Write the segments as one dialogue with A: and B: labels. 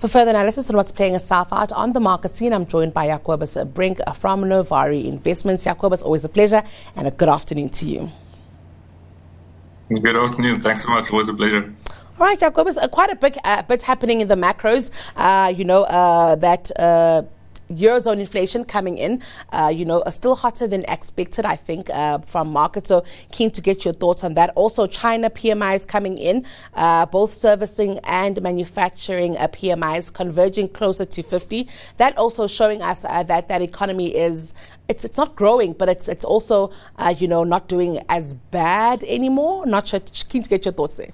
A: For further analysis on what's playing itself out on the market scene, I'm joined by Jacobus Brink from Novare Investments. Jacobus, always a pleasure and a good afternoon to you.
B: Good afternoon. Thanks so much. Always a pleasure.
A: All right, Jacobus, uh, quite a big uh, bit happening in the macros. Uh, you know, uh, that uh, Eurozone inflation coming in, uh, you know, still hotter than expected, I think, uh, from markets. So keen to get your thoughts on that. Also, China PMIs coming in, uh, both servicing and manufacturing uh, PMIs converging closer to 50. That also showing us uh, that that economy is it's it's not growing, but it's it's also uh, you know not doing as bad anymore. Not sure. Keen to get your thoughts there.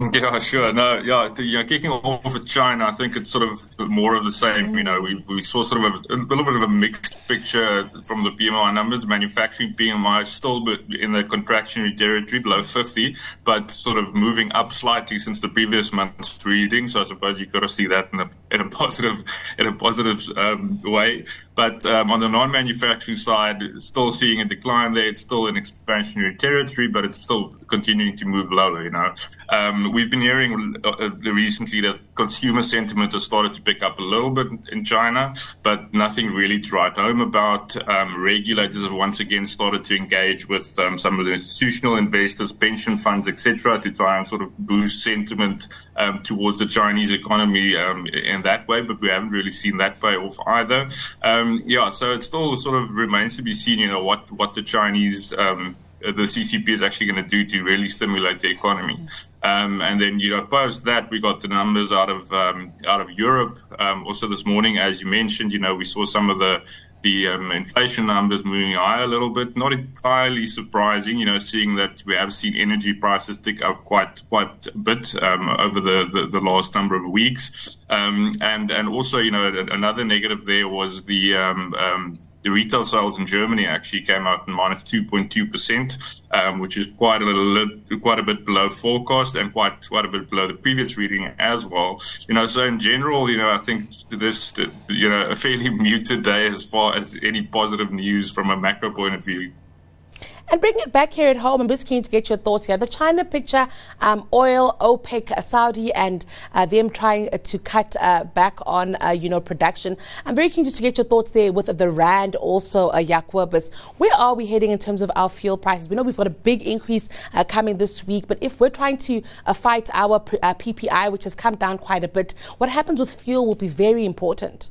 B: Yeah, sure. No, yeah, the, you know, kicking off with China, I think it's sort of more of the same. You know, we, we saw sort of a, a little bit of a mixed picture from the PMI numbers. Manufacturing PMI still in the contractionary territory below 50, but sort of moving up slightly since the previous month's reading. So I suppose you got to see that in a, in a positive, in a positive um, way. But um, on the non-manufacturing side, still seeing a decline there. It's still in expansionary territory, but it's still continuing to move lower. You know, um, we've been hearing uh, uh, recently that consumer sentiment has started to pick up a little bit in China, but nothing really to write home about. Um, regulators have once again started to engage with um, some of the institutional investors, pension funds, etc., to try and sort of boost sentiment um, towards the Chinese economy um, in that way. But we haven't really seen that pay off either. Um, yeah, so it still sort of remains to be seen, you know, what, what the Chinese, um, the CCP is actually going to do to really stimulate the economy. Um, and then, you know, post that, we got the numbers out of um, out of Europe. Um, also this morning, as you mentioned, you know, we saw some of the the um, inflation numbers moving higher a little bit. Not entirely surprising, you know, seeing that we have seen energy prices tick up quite quite a bit um, over the, the, the, last number of weeks. Um, and and also, you know, another negative there was the um, um, the retail sales in Germany actually came out in minus 2.2 percent, um, which is quite a little, quite a bit below forecast and quite quite a bit below the previous reading as well. You know, so in general, you know, I think this, you know, a fairly muted day as far as any positive news from a macro point of view.
A: And bringing it back here at home, I'm just keen to get your thoughts here. The China picture, um, oil, OPEC, uh, Saudi, and uh, them trying uh, to cut uh, back on, uh, you know, production. I'm very keen just to get your thoughts there with the Rand also, uh, Jacobus. Where are we heading in terms of our fuel prices? We know we've got a big increase uh, coming this week, but if we're trying to fight our PPI, which has come down quite a bit, what happens with fuel will be very important.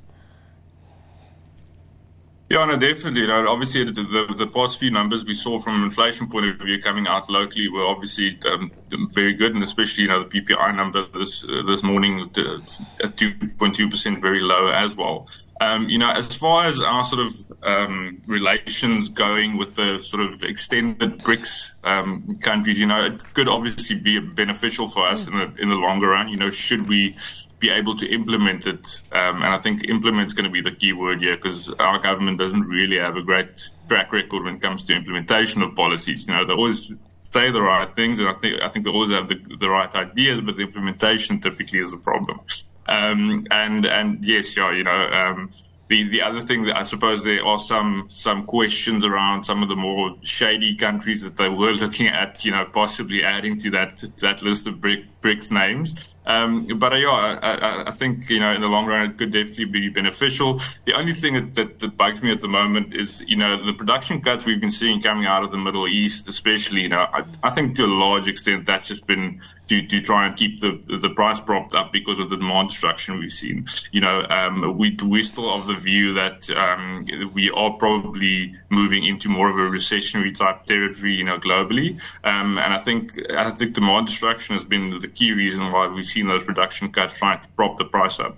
B: Yeah, no, definitely. You know, obviously, the, the, the, past few numbers we saw from an inflation point of view coming out locally were obviously um, very good, and especially you know the PPI number this uh, this morning at two point two percent, very low as well. Um, you know, as far as our sort of um, relations going with the sort of extended BRICS um, countries, you know, it could obviously be beneficial for us in the in the longer run. You know, should we be able to implement it. Um, and I think implement is going to be the key word here because our government doesn't really have a great track record when it comes to implementation of policies. You know, they always say the right things, and I think I think they always have the, the right ideas, but the implementation typically is a problem. Um, and and yes, yeah, you know. Um, the, the other thing that I suppose there are some some questions around some of the more shady countries that they were looking at, you know, possibly adding to that that list of BRICS names. Um, but uh, yeah, I, I, think you know in the long run it could definitely be beneficial. The only thing that, that, that, bugs me at the moment is you know the production cuts we've been seeing coming out of the Middle East, especially. You know, I, I think to a large extent that's just been to, to try and keep the the price propped up because of the demand destruction we've seen. You know, um, we we still of the view that um, we are probably moving into more of a recessionary type territory. You know, globally, um, and I think I think demand destruction has been the key reason why we've seen those production cuts trying to prop the price up.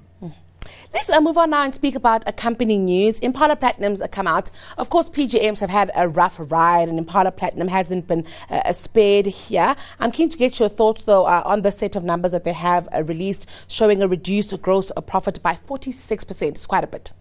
A: Let's uh, move on now and speak about accompanying news. Impala Platinums come out. Of course, PGMs have had a rough ride, and Impala Platinum hasn't been uh, spared here. I'm keen to get your thoughts, though, uh, on the set of numbers that they have uh, released, showing a reduced gross profit by 46%. It's quite a bit.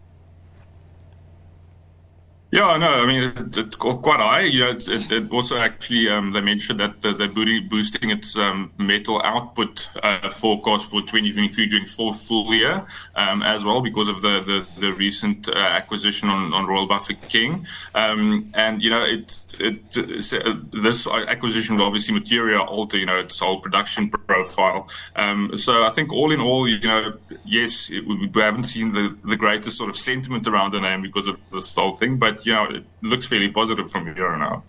B: Yeah, no, I mean, it, it's quite high. You know, it's, it, it also actually, um, they mentioned that they're boosting its um, metal output uh, forecast for 2023 during fourth full year um, as well because of the, the, the recent uh, acquisition on, on Royal Bafokeng King. Um, and, you know, it, it, uh, this acquisition will obviously material alter, you know, its whole production profile. Um, so I think all in all, you know, yes, it, we haven't seen the, the greatest sort of sentiment around the name because of this whole thing, but know, it looks fairly positive from here on out.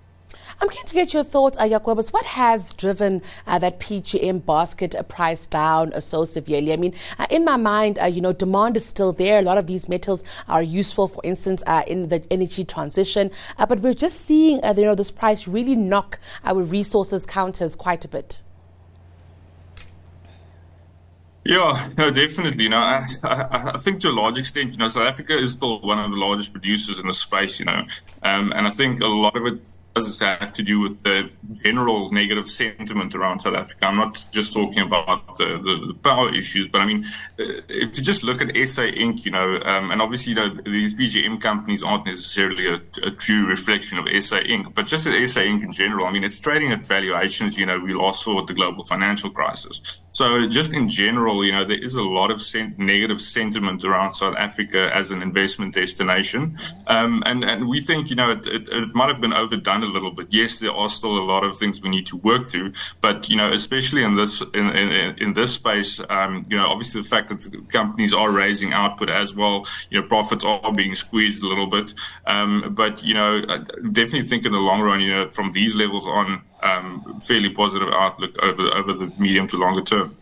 A: I'm keen to get your thoughts, Jacobus. What has driven uh, that PGM basket price down uh, so severely? I mean, uh, in my mind, uh, you know, demand is still there. A lot of these metals are useful, for instance, uh, in the energy transition. Uh, but we're just seeing, you know, this price really knock our resources counters quite a bit.
B: Yeah, no, definitely. You know, I, I, think to a large extent, you know, South Africa is still one of the largest producers in the space, you know, um, and I think a lot of it does it have to do with the general negative sentiment around South Africa. I'm not just talking about the, the, the power issues, but I mean, uh, if you just look at SA Inc., you know, um, and obviously, you know, these PGM companies aren't necessarily a, a, true reflection of SA Inc., but just at SA Inc. in general, I mean, it's trading at valuations, you know, we last saw at the global financial crisis. So just in general, you know, there is a lot of negative sentiment around South Africa as an investment destination. Um, and, and we think, you know, it, it, it, might have been overdone a little bit. Yes, there are still a lot of things we need to work through, but, you know, especially in this, in, in, in this space, um, you know, obviously the fact that companies are raising output as well, you know, profits are being squeezed a little bit. Um, but, you know, I definitely think in the long run, you know, from these levels on, um, fairly positive outlook over over the medium to longer term.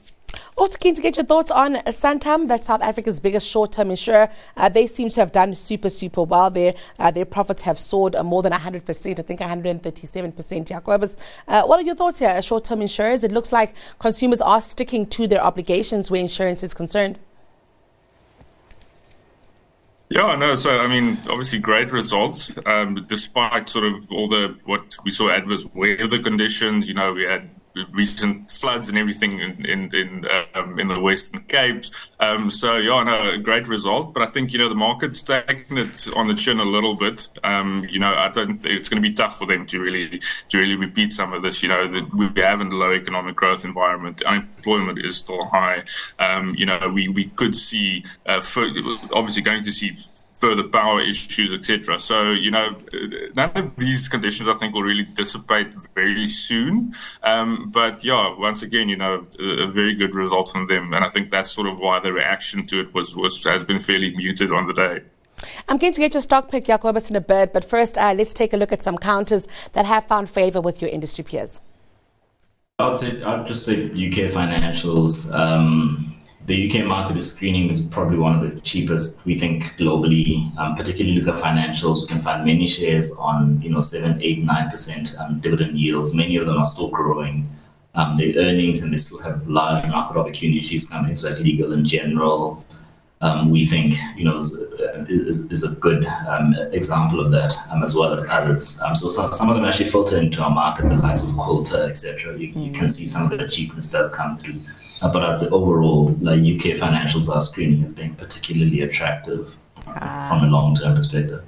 A: Also, keen to get your thoughts on Santam, that's South Africa's biggest short-term insurer. Uh, they seem to have done super, super well there. Uh, their profits have soared uh, more than 100%, I think 137%. Jacobus, uh, what are your thoughts here, short-term insurers? It looks like consumers are sticking to their obligations where insurance is concerned.
B: Yeah, no. So I mean, obviously, great results um, despite sort of all the what we saw adverse weather conditions. You know, we had recent floods and everything in in in, um, in the Western Capes. Um, so yeah, no, a great result. But I think you know the market's taking it on the chin a little bit. Um, you know, I don't. It's going to be tough for them to really to really repeat some of this. You know, that we have in a low economic growth environment. Unemployment is still high. Um, you know, we we could see uh, for, obviously going to see further power issues, etc. So, you know, none of these conditions I think will really dissipate very soon. Um, but yeah, once again, you know, a, a, very good result from them, and I think that's sort of why the reaction to it was, was has been fairly muted on the day.
A: I'm going to get your stock pick, Jacobus, in a bit, but first, uh, let's take a look at some counters that have found favor with your industry peers.
C: I would say I'd just say UK financials. Um, the UK market is screening is probably one of the cheapest we think globally. Um, particularly with the financials, you can find many shares on you know seven, eight, nine percent um, dividend yields. Many of them are still growing. Um, their earnings and they still have large market opportunities. Companies like Legal and General, um, we think you know is, is, is a good um, example of that, um, as well as others. Um, so some, some of them actually filter into our market, the likes of Quilter, etc. You, you, can see some of the cheapness does come through. Uh, but I'd say overall, like UK financials are screening as being particularly attractive uh, from a long-term perspective.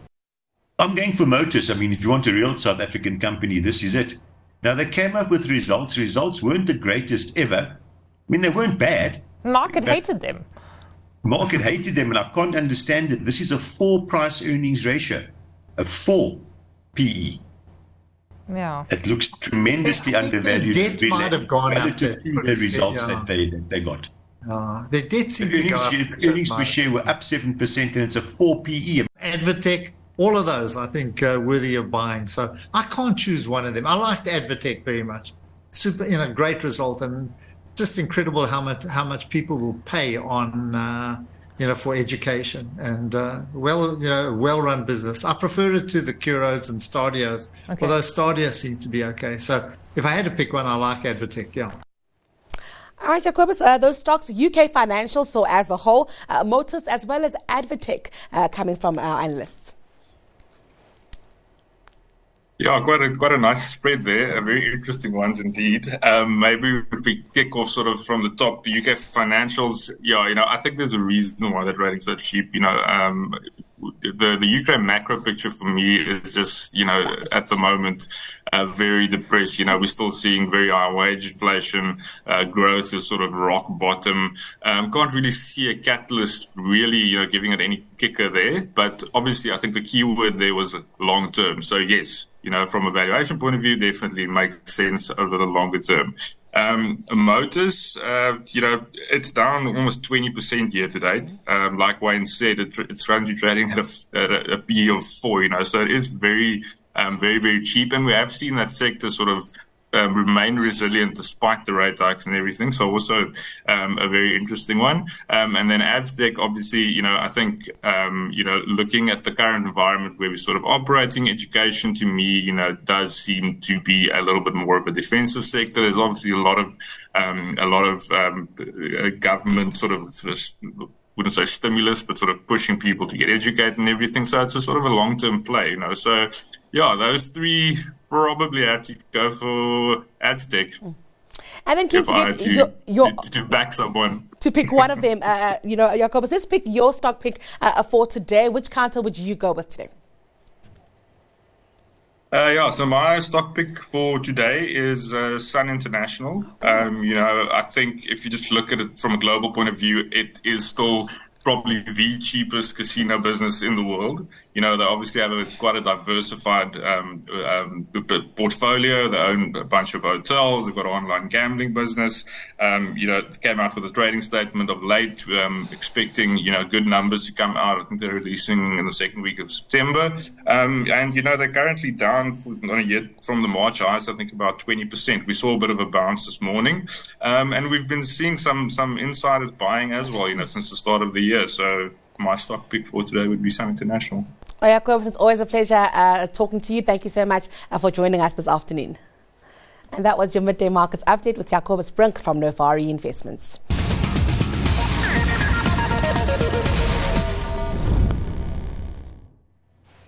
D: I'm going for Motus. I mean, if you want a real South African company, this is it. Now they came up with results. Results weren't the greatest ever. I mean, they weren't bad.
E: Market hated them.
D: Market hated them, and I can't understand it. This is a four price earnings ratio, a four PE.
E: Yeah.
D: It looks tremendously undervalued.
F: Debt might have gone up
D: to the results yeah. that they that they got.
F: Uh, they did seem
D: the
F: earnings,
D: earnings per share were up seven percent, and it's a four PE.
F: Advtech, all of those, I think, uh, worthy of buying. So I can't choose one of them. I liked Advtech very much. Super, you know, great result, and just incredible how much how much people will pay on. Uh, you know, for education and uh, well, you know, well-run business. I prefer it to the Curros and Stadios, okay. although Stadio seems to be okay. So if I had to pick one, I like Advtech. Yeah.
A: All right, Jacobus, uh, those stocks, UK Financial, so as a whole, uh, Motus as well as Advtech uh, coming from our analysts.
B: Yeah, quite a quite a nice spread there. Very interesting ones indeed. Um, maybe if we kick off sort of from the top, UK financials. Yeah, you know, I think there's a reason why that rating's so cheap. You know, um, the the UK macro picture for me is just you know at the moment uh, very depressed. You know, we're still seeing very high wage inflation. Uh, growth is sort of rock bottom. Um, can't really see a catalyst really, you know, giving it any kicker there. But obviously, I think the key word there was long term. So yes, you know, from a valuation point of view, definitely makes sense over the longer term. Um, Motus, uh, you know, it's down almost 20% year to date. Um, like Wayne said, it, it's currently trading at a, at a, P of four, you know, so it is very um, very, very cheap. And we have seen that sector sort of um, remain resilient despite the rate hikes and everything. So also um, a very interesting one. Um, and then Advtech, obviously, you know, I think, um, you know, looking at the current environment where we're sort of operating, education to me, you know, does seem to be a little bit more of a defensive sector. There's obviously a lot of um, a lot of um, government sort of wouldn't say stimulus, but sort of pushing people to get educated and everything. So it's a sort of a long term play, you know. So yeah, those three probably had to go for Advtech.
A: And then Keith,
B: to,
A: to, your, your,
B: to, to, back someone.
A: To pick one of them, uh, uh you know, Jacobus, let's pick your stock pick uh, for today. Which counter would you go with today?
B: Uh, yeah, so my stock pick for today is uh, Sun International. Um, you know, I think if you just look at it from a global point of view, it is still probably the cheapest casino business in the world. You know, they obviously have a, quite a diversified um, um, portfolio. They own a bunch of hotels. They've got an online gambling business. Um, you know, came out with a trading statement of late, um, expecting you know good numbers to come out. I think they're releasing in the second week of September. Um, and you know, they're currently down on a year from the March highs. I think about twenty percent. We saw a bit of a bounce this morning, um, and we've been seeing some some insiders buying as well. You know, since the start of the year. So my stock pick for today would be Sun International.
A: Jacob, it's always a pleasure uh, talking to you. Thank you so much uh, for joining us this afternoon. And that was your midday markets update with Jacobus Brink from Novare Investments.